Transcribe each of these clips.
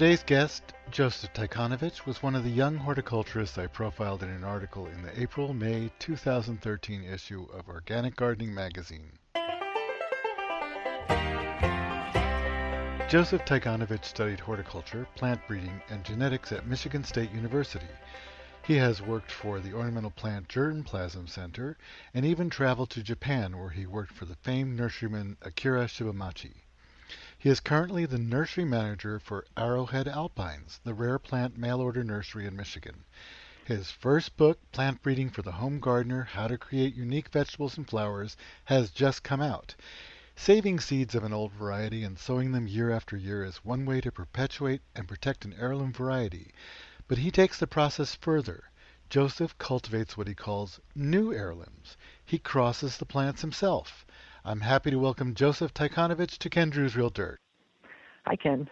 Today's guest, Joseph Tychonievich, was one of the young horticulturists I profiled in an article in the April May 2013 issue of Organic Gardening magazine. Joseph Tychonievich studied horticulture, plant breeding, and genetics at Michigan State University. He has worked for the Ornamental Plant Germplasm Center and even traveled to Japan where he worked for the famed nurseryman Akira Shibamichi. He is currently the nursery manager for Arrowhead Alpines, the rare plant mail order nursery in Michigan. His first book, Plant Breeding for the Home Gardener How to Create Unique Vegetables and Flowers, has just come out. Saving seeds of an old variety and sowing them year after year is one way to perpetuate and protect an heirloom variety. But he takes the process further. Joseph cultivates what he calls new heirlooms. He crosses the plants himself. I'm happy to welcome Joseph Tychonievich to Ken Druse Real Dirt. Hi, Ken.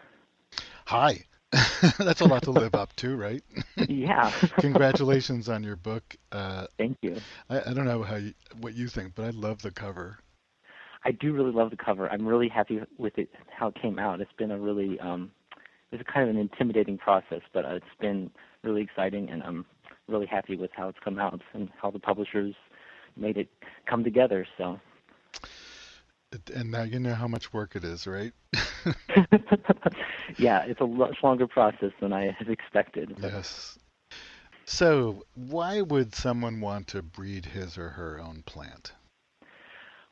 Hi. That's a lot to live up to, right? Yeah. Congratulations on your book. Uh, Thank you. I, I, don't know how you, what you think, but I love the cover. I do really love the cover. I'm really happy with it, how it came out. It's been a really, um, it's kind of an intimidating process, but uh, it's been really exciting, and I'm really happy with how it's come out and how the publishers made it come together. So and now you know how much work it is, right? yeah, it's a much longer process than I had expected. But... Yes. So, why would someone want to breed his or her own plant?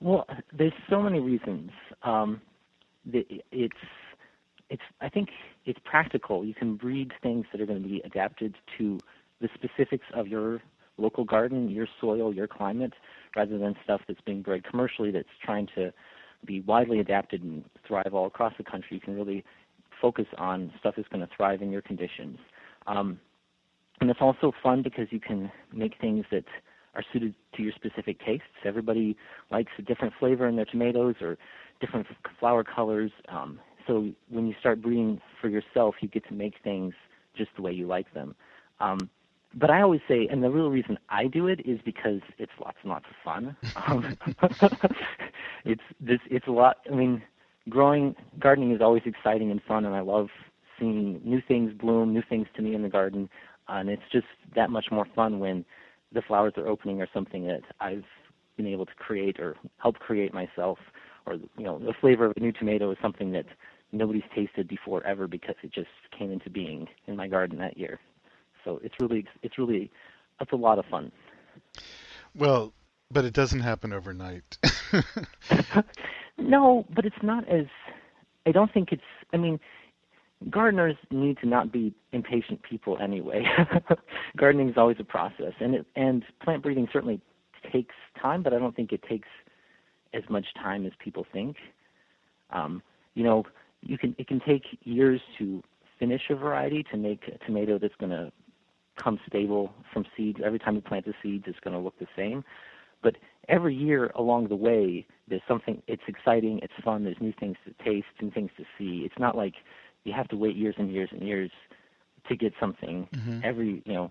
Well, there's so many reasons. Um, it's it's I think it's practical. You can breed things that are going to be adapted to the specifics of your local garden, your soil, your climate, rather than stuff that's being bred commercially that's trying to be widely adapted and thrive all across the country. You can really focus on stuff that's going to thrive in your conditions. Um, and it's also fun because you can make things that are suited to your specific tastes. Everybody likes a different flavor in their tomatoes or different flower colors. Um, so when you start breeding for yourself, you get to make things just the way you like them. Um, but I always say, and the real reason I do it is because it's lots and lots of fun. Um, it's this, it's a lot. I mean, growing gardening is always exciting and fun, and I love seeing new things bloom, new things to me in the garden, and it's just that much more fun when the flowers are opening or something that I've been able to create or help create myself, or you know, the flavor of a new tomato is something that nobody's tasted before ever because it just came into being in my garden that year. So it's really it's really that's a lot of fun. Well, but it doesn't happen overnight. no, but it's not as I don't think it's I mean gardeners need to not be impatient people anyway. Gardening is always a process and it, and plant breeding certainly takes time, but I don't think it takes as much time as people think. Um, you know, you can it can take years to finish a variety to make a tomato that's going to come stable from seeds. Every time you plant the seeds, it's going to look the same. But every year along the way, there's something. It's exciting. It's fun. There's new things to taste and things to see. It's not like you have to wait years and years and years to get something. Mm-hmm. Every you know,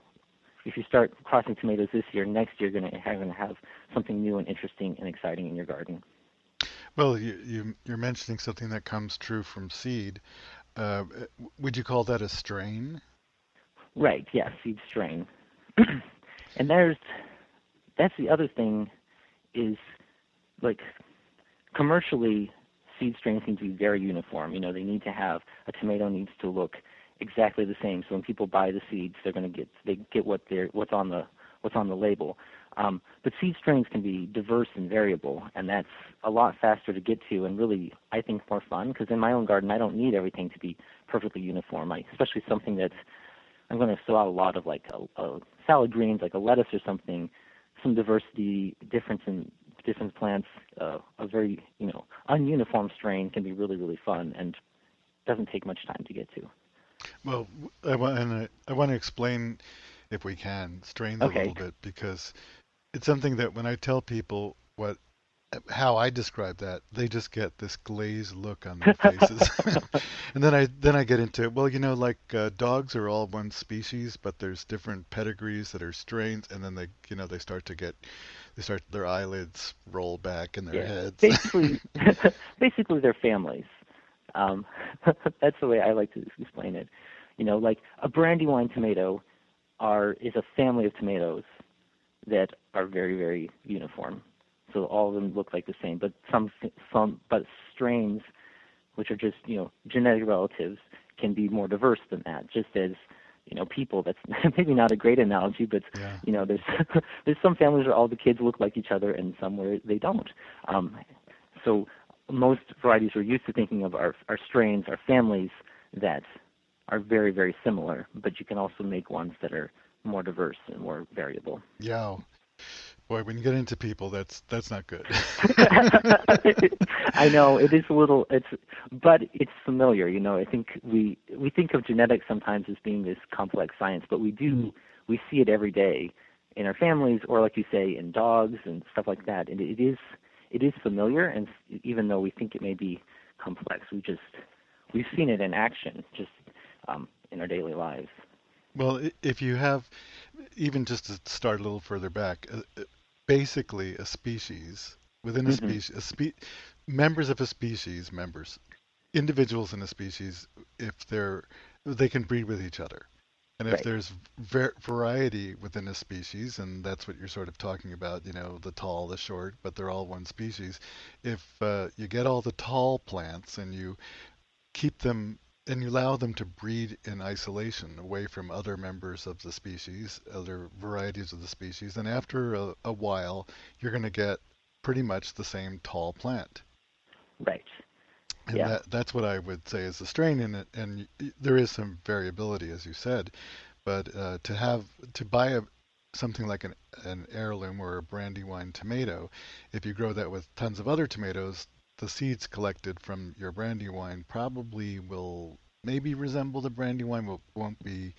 if you start crossing tomatoes this year, next year you're going to have, going to have something new and interesting and exciting in your garden. Well, you, you you're mentioning something that comes true from seed. Uh, would you call that a strain? Right. Yeah. Seed strain. and there's that's the other thing is like commercially seed strains need to be very uniform. You know, they need to have a tomato needs to look exactly the same. So when people buy the seeds, they're going to get they get what they're what's on the what's on the label. Um, but seed strains can be diverse and variable, and that's a lot faster to get to, and really I think more fun. Because in my own garden, I don't need everything to be perfectly uniform. I, especially something that's I'm going to sow out a lot of like a, a salad greens, like a lettuce or something, some diversity, difference in different plants, uh, a very you know ununiform strain can be really really fun and doesn't take much time to get to. Well, I want and I, want to explain, if we can, strains okay. a little bit because it's something that when I tell people what how I describe that, they just get this glazed look on their faces, and then I then I get into well, you know, like uh, dogs are all one species, but there's different pedigrees that are strains, and then they you know they start to get they start their eyelids roll back in their yeah. heads. basically, basically they're families. Um, that's the way I like to explain it. You know, like a brandywine tomato are is a family of tomatoes that are very very uniform. So all of them look like the same, but some some but strains, which are just you know genetic relatives, can be more diverse than that. Just as you know people that's maybe not a great analogy but yeah. you know there's there's some families where all the kids look like each other and some where they don't um so most varieties we're used to thinking of are, are strains our families that are very very similar but you can also make ones that are more diverse and more variable yeah Boy, when you get into people, that's that's not good. I know it is a little. It's but it's familiar. You know, I think we we think of genetics sometimes as being this complex science, but we do we see it every day in our families, or like you say, in dogs and stuff like that. And it is it is familiar, and even though we think it may be complex, we just we've seen it in action just um, in our daily lives. Well, if you have, even just to start a little further back, uh, uh, basically a species within a mm-hmm. species, a spe- members of a species, members, individuals in a species, if they're they can breed with each other. And if right. there's ver- variety within a species, and that's what you're sort of talking about, you know, the tall, the short, but they're all one species. If uh, you get all the tall plants and you keep them and you allow them to breed in isolation away from other members of the species, other varieties of the species, and after a, a while, you're going to get pretty much the same tall plant. Right. And yeah. that, that's what I would say is the strain in it. And there is some variability, as you said, but uh, to have to buy a something like an, an heirloom or a brandywine tomato, if you grow that with tons of other tomatoes, the seeds collected from your brandywine probably will maybe resemble the brandywine, but won't be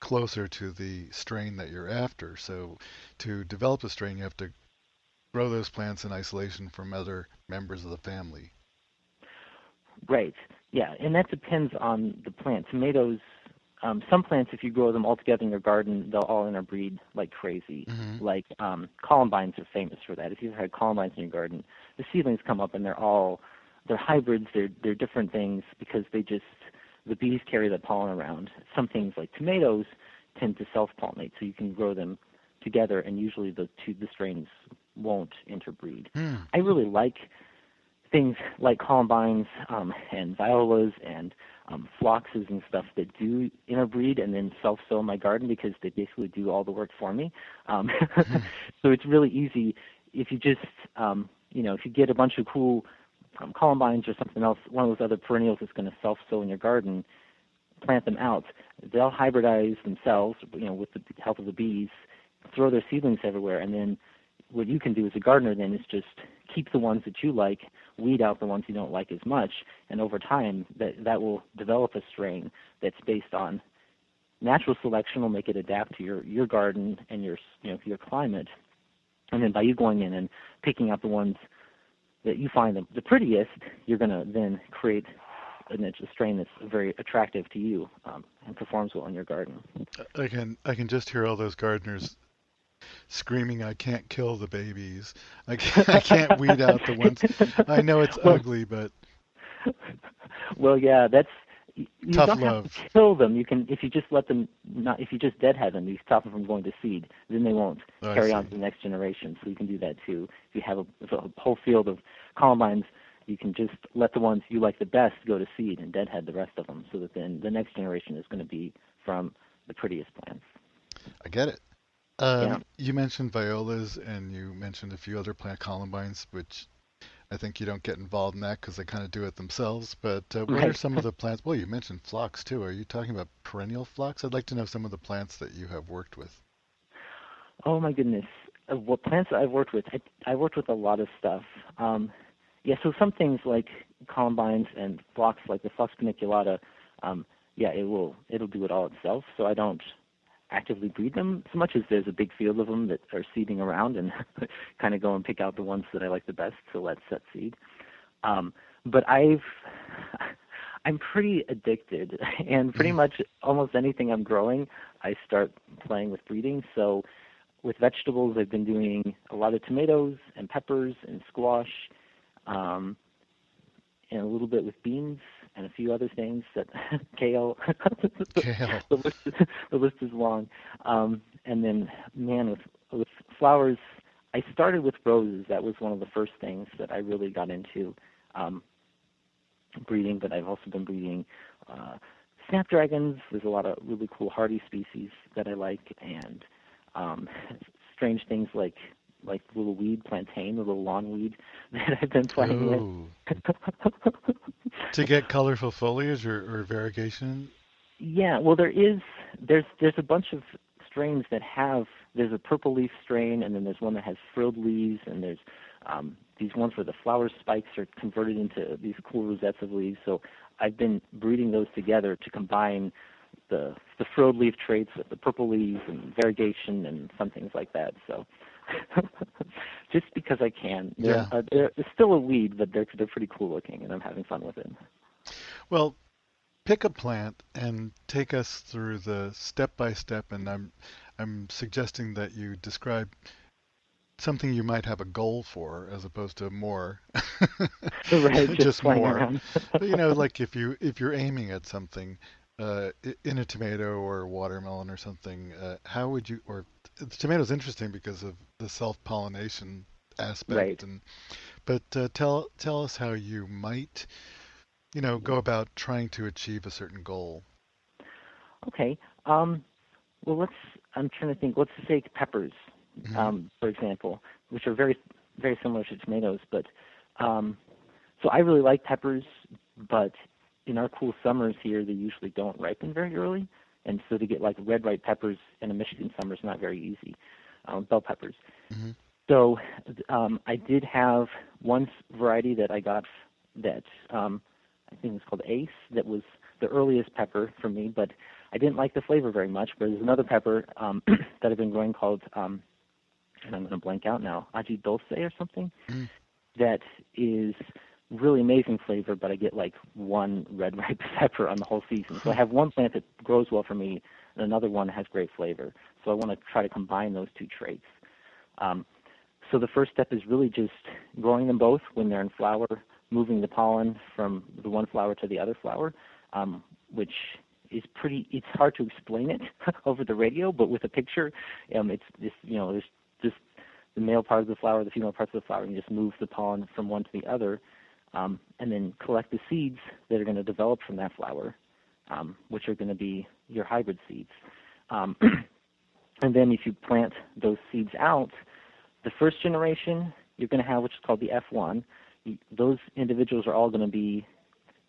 closer to the strain that you're after. So to develop a strain, you have to grow those plants in isolation from other members of the family. Right. Yeah, and that depends on the plant. Tomatoes, um, some plants, if you grow them all together in your garden, they'll all interbreed like crazy. Mm-hmm. Like um, columbines are famous for that. If you've had columbines in your garden, the seedlings come up and they're all they're hybrids. They're they're different things because they just the bees carry the pollen around. Some things like tomatoes tend to self-pollinate, so you can grow them together, and usually the two the strains won't interbreed. Mm. I really like things like columbines um, and violas and um, phloxes and stuff that do interbreed and then self-sow in my garden because they basically do all the work for me. Um, mm. so it's really easy if you just um, you know if you get a bunch of cool um, columbines or something else, one of those other perennials that's going to self-sow in your garden, plant them out. They'll hybridize themselves, you know, with the help of the bees, throw their seedlings everywhere, and then what you can do as a gardener then is just keep the ones that you like, weed out the ones you don't like as much, and over time that that will develop a strain that's based on natural selection will make it adapt to your your garden and your you know your climate. And then by you going in and picking out the ones that you find the, the prettiest, you're going to then create a, a strain that's very attractive to you um, and performs well in your garden. I can I can just hear all those gardeners screaming, "I can't kill the babies. I can't, I can't weed out the ones. I know it's well, ugly, but." Well, yeah, that's you Tough don't love. have to kill them. You can if you just let them not if you just deadhead them, you stop them from going to seed. Then they won't oh, carry on to the next generation. So you can do that too. If you have a, a whole field of columbines, you can just let the ones you like the best go to seed and deadhead the rest of them, so that then the next generation is going to be from the prettiest plants. I get it. Um, yeah. You mentioned violas and you mentioned a few other plant columbines, which I think you don't get involved in that because they kind of do it themselves. But uh, what right. are some of the plants? Well, you mentioned phlox too. Are you talking about perennial phlox? I'd like to know some of the plants that you have worked with. Oh my goodness, uh, what plants I've worked with? I, I worked with a lot of stuff. Um, yeah, so some things like columbines and phlox, like the phlox paniculata, um, yeah, it will it'll do it all itself. So I don't actively breed them so much as there's a big field of them that are seeding around and kind of go and pick out the ones that I like the best to let set seed. Um, but I've I'm pretty addicted, and pretty mm. much almost anything I'm growing, I start playing with breeding. So with vegetables, I've been doing a lot of tomatoes and peppers and squash. Um, and a little bit with beans and a few other things that kale. Kale. the list is, the list is long. Um, and then man with with flowers, I started with roses. That was one of the first things that I really got into um, breeding. But I've also been breeding uh, snapdragons. There's a lot of really cool hardy species that I like, and um, strange things like like little weed plantain, the little lawn weed that I've been playing Ooh. with. to get colorful foliage or, or variegation. Yeah, well, there is there's there's a bunch of strains that have there's a purple leaf strain, and then there's one that has frilled leaves, and there's um, these ones where the flower spikes are converted into these cool rosettes of leaves. So I've been breeding those together to combine the the frilled leaf traits with the purple leaves and variegation and some things like that. So just because I can, they're, Yeah. uh, they're, it's still a weed, but they're they're pretty cool looking, and I'm having fun with it. Well, pick a plant and take us through the step by step. And I'm I'm suggesting that you describe something you might have a goal for, as opposed to more. right, just, playing more. But, you know, like if you if you're aiming at something uh, in a tomato or watermelon or something, uh, how would you? Or the tomato's interesting because of the self pollination aspect. Right. And but uh, tell tell us how you might, you know, go about trying to achieve a certain goal. Okay. Um, well, let's. I'm trying to think. Let's say peppers, Mhm. um, for example, which are very, very similar to tomatoes. But um, so I really like peppers, but in our cool summers here, they usually don't ripen very early, and so to get like red ripe peppers in a Michigan summer is not very easy. Um, bell peppers. Mhm. So um, I did have one variety that I got that um, I think it's called Ace that was the earliest pepper for me, but I didn't like the flavor very much. But there's another pepper um, that I've been growing called, um, and I'm going to blank out now, Aji Dulce or something, Mm. that is really amazing flavor, but I get like one red ripe pepper on the whole season. So I have one plant that grows well for me, and another one has great flavor. So I want to try to combine those two traits. Um, so the first step is really just growing them both when they're in flower, moving the pollen from the one flower to the other flower, um, which is pretty. It's hard to explain it over the radio, but with a picture, um, it's this. You know, there's just the male part of the flower, the female parts of the flower, and you just move the pollen from one to the other, um, and then collect the seeds that are going to develop from that flower, um, which are going to be your hybrid seeds. Um, and then if you plant those seeds out, the first generation you're going to have, which is called the F1. You- Those individuals are all going to be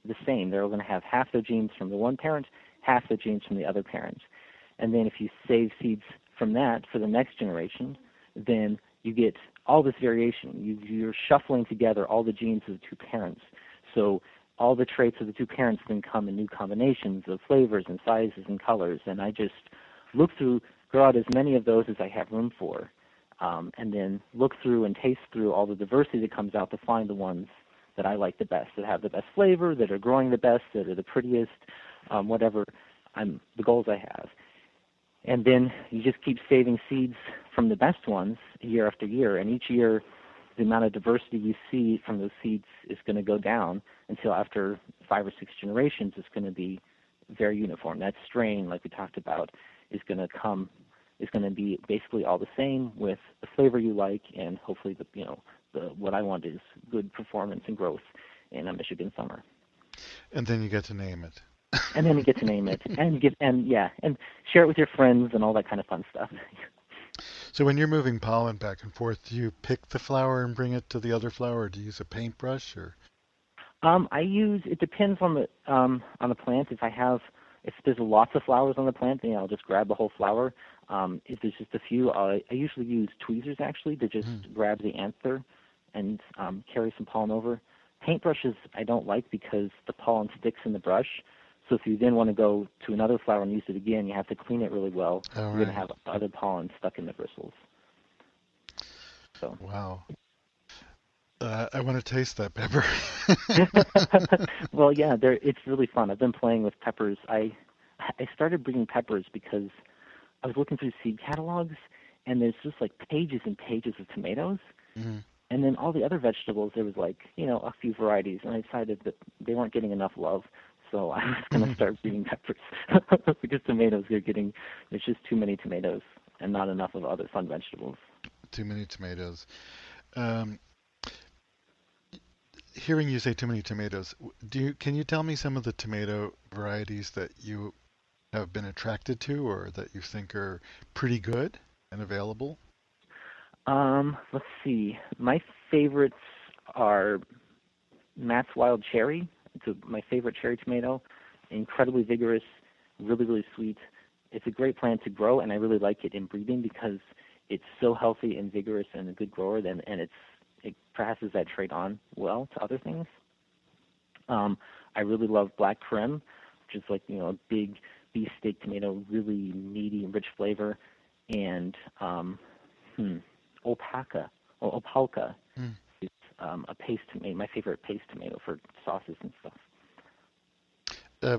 the same. They're all going to have half their genes from the one parent, half the genes from the other parent. And then if you save seeds from that for the next generation, then you get all this variation. You, you're shuffling together all the genes of the two parents. So all the traits of the two parents then come in new combinations of flavors and sizes and colors. And I just look through, grow out as many of those as I have room for, um, and then look through and taste through all the diversity that comes out to find the ones that I like the best, that have the best flavor, that are growing the best, that are the prettiest, um, whatever I'm the goals I have. And then you just keep saving seeds from the best ones year after year, and each year the amount of diversity you see from those seeds is going to go down until after five or six generations it's going to be very uniform. That strain, like we talked about, is going to come is going to be basically all the same with the flavor you like and hopefully the you know the what I want is good performance and growth in a Michigan summer. And then you get to name it. And then you get to name it and give and yeah and share it with your friends and all that kind of fun stuff. So when you're moving pollen back and forth, do you pick the flower and bring it to the other flower, or do you use a paintbrush? Or Um, I use it depends on the um, on the plant. If I have if there's lots of flowers on the plant, then I'll just grab the whole flower. Um, if there's just a few, I, I usually use tweezers actually to just Hmm. grab the anther and um, carry some pollen over. Paintbrushes I don't like because the pollen sticks in the brush. So if you then want to go to another flower and use it again, you have to clean it really well. Oh, You're going to have other pollen stuck in the bristles. So wow, uh, I want to taste that pepper. well, yeah, it's really fun. I've been playing with peppers. I I started breeding peppers because I was looking through seed catalogs, and there's just like pages and pages of tomatoes. Mhm. and then all the other vegetables, there was like you know a few varieties, and I decided that they weren't getting enough love, so I was going to start breeding peppers because tomatoes are getting there's just too many tomatoes and not enough of other fun vegetables. Too many tomatoes. Um, hearing you say too many tomatoes, do you can you tell me some of the tomato varieties that you have been attracted to or that you think are pretty good and available? Um, let's see. My favorites are Matt's Wild Cherry. It's a, my favorite cherry tomato. Incredibly vigorous, really really sweet. It's a great plant to grow, and I really like it in breeding because it's so healthy and vigorous and a good grower. Then and it's it passes that trait on well to other things. Um, I really love Black Krim, which is like you know a big beefsteak tomato, really meaty and rich flavor, and um, hmm, Opaka or Opalka mm. Um, a paste tomato, my favorite paste tomato for sauces and stuff. Uh,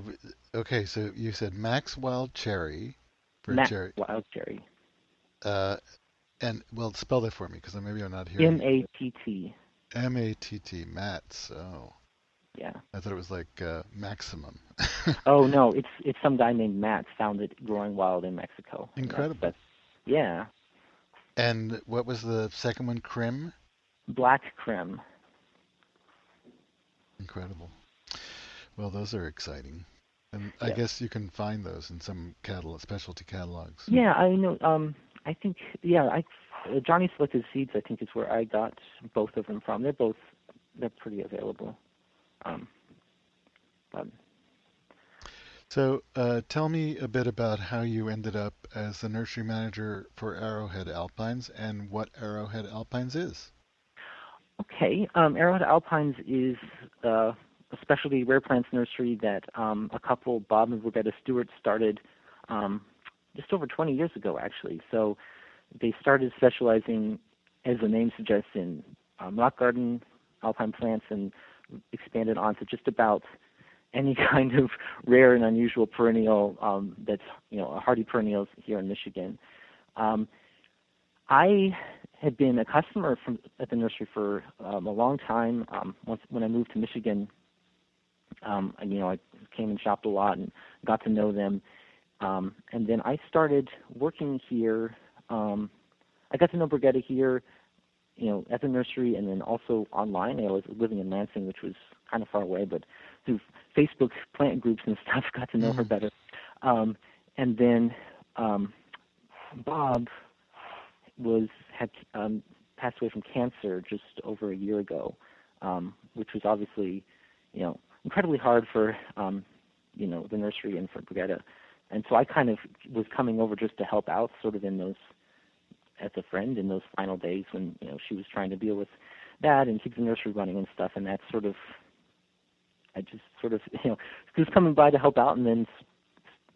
okay, so you said Max Wild Cherry for Max cherry. Wild Cherry. Uh, and well, spell that for me because maybe I'm not hearing. M A T T. M A T T. Mats. Oh. Yeah. I thought it was like uh, maximum. oh no, it's it's some guy named Matt found it growing wild in Mexico. Incredible. That's, that's, yeah. And what was the second one? Krim. Black Krim. Incredible. Well, those are exciting. And I guess you can find those in some catalog, specialty catalogs. Yeah, I know. Um, I think yeah, I uh, Johnny Selected Seeds. I think is where I got both of them from. They're both they're pretty available. Um, but, so uh, tell me a bit about how you ended up as the nursery manager for Arrowhead Alpines and what Arrowhead Alpines is. Okay, um, Arrowhead Alpines is uh, a specialty rare plants nursery that um, a couple, Bob and Roberta Stewart, started um, just over 20 years ago, actually. So they started specializing, as the name suggests, in um, rock garden, alpine plants, and expanded onto just about any kind of rare and unusual perennial um, that's you know hardy perennials here in Michigan. Um, I had been a customer from at the nursery for um, a long time. Um, once when I moved to Michigan, um, you know I came and shopped a lot and got to know them. Um, and then I started working here. Um, I got to know Brigitta here, you know, at the nursery, and then also online. I was living in Lansing, which was kind of far away, but through Facebook plant groups and stuff, got to know mm-hmm. her better. Um, and then um, Bob was had um, passed away from cancer just over a year ago, um, which was obviously, you know, incredibly hard for um, you know the nursery and for Brigitta and so I kind of was coming over just to help out, sort of in those as a friend in those final days when you know she was trying to deal with that and keep the nursery running and stuff, and that sort of I just sort of you know was coming by to help out, and then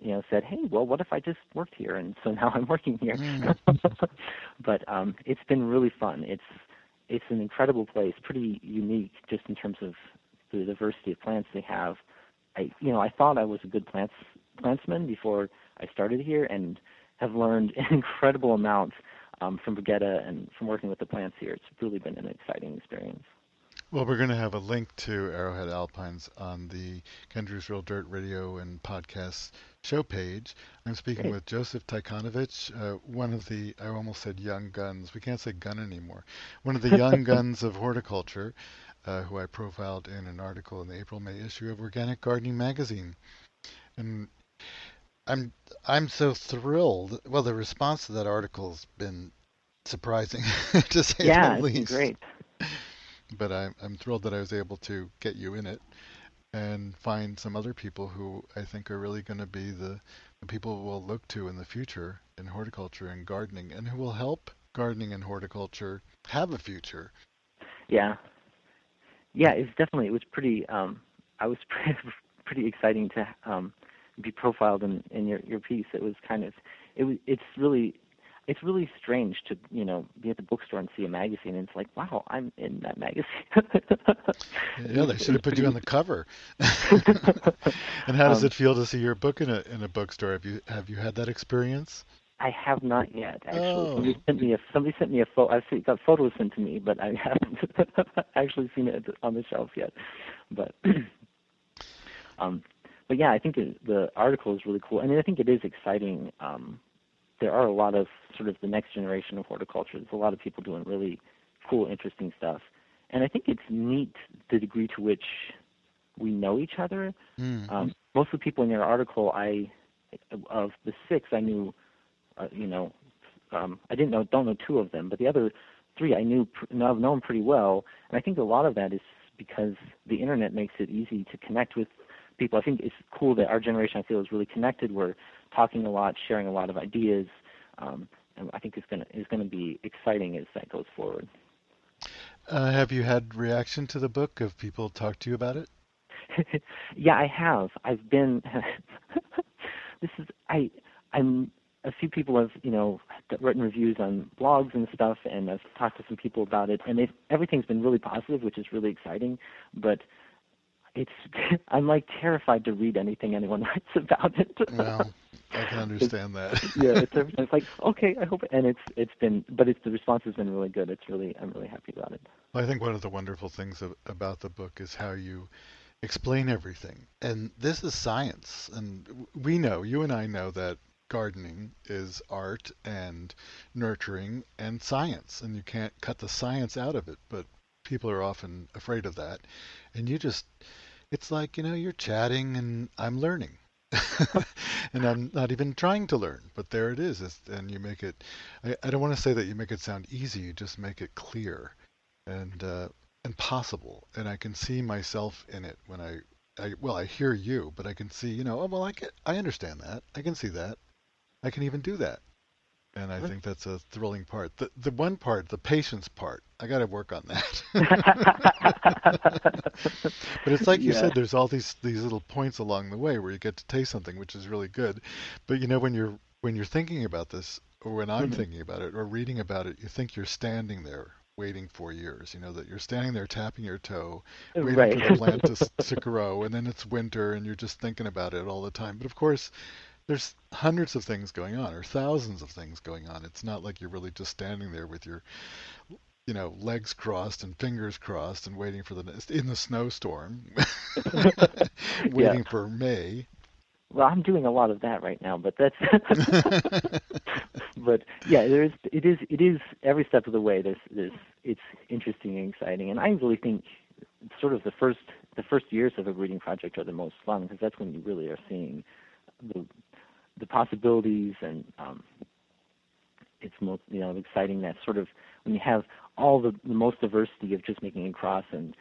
you know said, hey, well, what if I just worked here? And so now I'm working here. Mm. but um, it's been really fun. It's it's an incredible place, pretty unique just in terms of the diversity of plants they have. I you know I thought I was a good plants plantsman before I started here, and have learned an incredible amount um, from Brigitta and from working with the plants here. It's really been an exciting experience. Well, we're going to have a link to Arrowhead Alpines on the Ken Druse Real Dirt Radio and podcast show page. I'm speaking Great. with Joseph Tychonievich, uh, one of the, I almost said young guns. We can't say gun anymore. One of the young guns of horticulture, uh, who I profiled in an article in the April May issue of Organic Gardening Magazine. And I'm I'm so thrilled. Well, the response to that article's been surprising to say yeah, the least. Yeah, great. But I'm I'm thrilled that I was able to get you in it and find some other people who I think are really going to be the, the people we'll look to in the future in horticulture and gardening, and who will help gardening and horticulture have a future. Yeah, yeah, it's definitely it was pretty. Um, I was pretty, pretty exciting to um, be profiled in, in your, your piece. It was kind of it was it's really it's really strange to you know be at the bookstore and see a magazine and it's like wow I'm in that magazine. yeah, they should have put you on the cover. and how does um, it feel to see your book in a in a bookstore? Have you have you had that experience? I have not yet. Actually, Oh. somebody sent me a somebody sent me a photo. I've seen, got photos sent to me, but I haven't actually seen it on the shelf yet. But um, but yeah, I think it, the article is really cool, I and I think it is exciting. Um, there are a lot of sort of the next generation of horticulture. There's a lot of people doing really cool, interesting stuff, and I think it's neat the degree to which we know each other. Mm. Um, most of the people in your article, I of the six, I knew, uh, you know, um, I didn't know, don't know two of them, but the other three I knew, know- I've known pretty well, and I think a lot of that is because the internet makes it easy to connect with people. I think it's cool that our generation, I feel, is really connected. We're talking a lot, sharing a lot of ideas, um, and I think it's gonna it's gonna be exciting as that goes forward. Uh, have you had reaction to the book? Have people talked to you about it? yeah, I have. I've been. this is I. I'm. A few people have you know written reviews on blogs and stuff, and I've talked to some people about it, and everything's been really positive, which is really exciting. But it's I'm like terrified to read anything anyone writes about it. Well, I can understand that. yeah, it's, it's like okay, I hope, and it's it's been, but it's the response has been really good. It's really I'm really happy about it. Well, I think one of the wonderful things of, about the book is how you explain everything. And this is science. And we know, you and I know that gardening is art and nurturing and science. And you can't cut the science out of it. But people are often afraid of that. And you just, it's like, you know, you're chatting and I'm learning. and I'm not even trying to learn, but there it is. It's, and you make it, I, I don't want to say that you make it sound easy, you just make it clear and uh, and possible. And I can see myself in it when I, I well, I hear you, but I can see, you know, oh well, I can, I understand that. I can see that. I can even do that. And I think that's a thrilling part. The the one part, the patience part, I got to work on that. but it's like you Yeah. said, there's all these these little points along the way where you get to taste something, which is really good. But you know, when you're when you're thinking about this, or when I'm Mhm. thinking about it, or reading about it, you think you're standing there waiting for years. You know that you're standing there tapping your toe, waiting right. for the plant to, to grow, and then it's winter, and you're just thinking about it all the time. But of course, there's hundreds of things going on, or thousands of things going on. It's not like you're really just standing there with your, you know, legs crossed and fingers crossed and waiting for the in the snowstorm, waiting for May. Well, I'm doing a lot of that right now, but that's but yeah, there is it is it is every step of the way. There's there's it's interesting and exciting, and I really think sort of the first the first years of a breeding project are the most fun because that's when you really are seeing the the possibilities and um, it's most you know exciting that sort of when you have all the, the most diversity of just making a cross and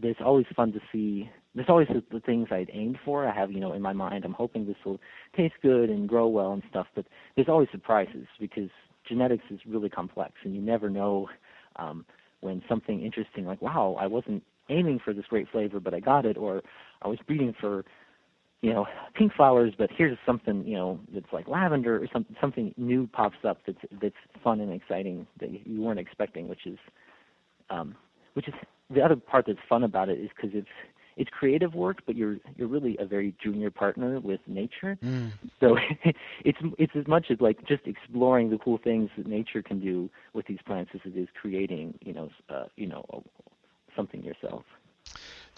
there's always fun to see there's always the, the things I'd aimed for. I have, you know, in my mind, I'm hoping this will taste good and grow well and stuff. But there's always surprises because genetics is really complex, and you never know um, when something interesting, like, wow, I wasn't aiming for this great flavor, but I got it, or I was breeding for, you know, pink flowers, but here's something, you know, that's like lavender or something. Something new pops up that's that's fun and exciting that you- weren't expecting, which is, um, which is the other part that's fun about it is because it's it's creative work, but you're you're really a very junior partner with nature. Mm. So it's it's as much as like just exploring the cool things that nature can do with these plants as it is creating, you know, uh, you know, something yourself.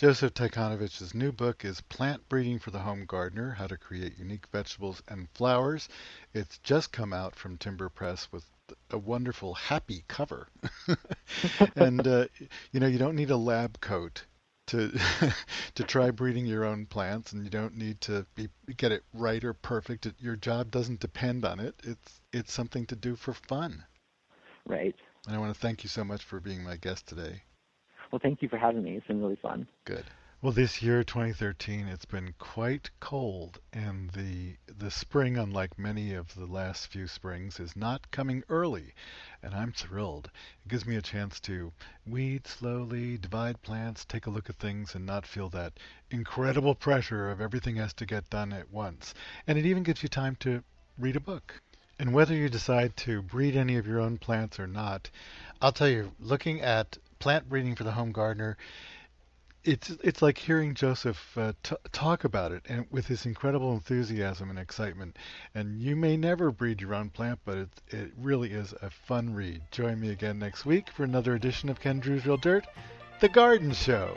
Joseph Tychonievich's new book is Plant Breeding for the Home Gardener How to Create Unique Vegetables and Flowers. It's just come out from Timber Press with a wonderful, happy cover. and, uh, you know, you don't need a lab coat. To, to try breeding your own plants, and you don't need to be, get it right or perfect. It, your job doesn't depend on it. It's it's something to do for fun. Right. And I want to thank you so much for being my guest today. Well, thank you for having me. It's been really fun. Good. Well, this year, 2013, it's been quite cold, and the the spring, unlike many of the last few springs, is not coming early, and I'm thrilled. It gives me a chance to weed slowly, divide plants, take a look at things, and not feel that incredible pressure of everything has to get done at once. And it even gives you time to read a book. And whether you decide to breed any of your own plants or not, I'll tell you, looking at plant breeding for the home gardener it's it's like hearing Joseph uh, t- talk about it and with his incredible enthusiasm and excitement. And you may never breed your own plant, but it it really is a fun read. Join me again next week for another edition of Ken Druse Real Dirt, the Garden Show.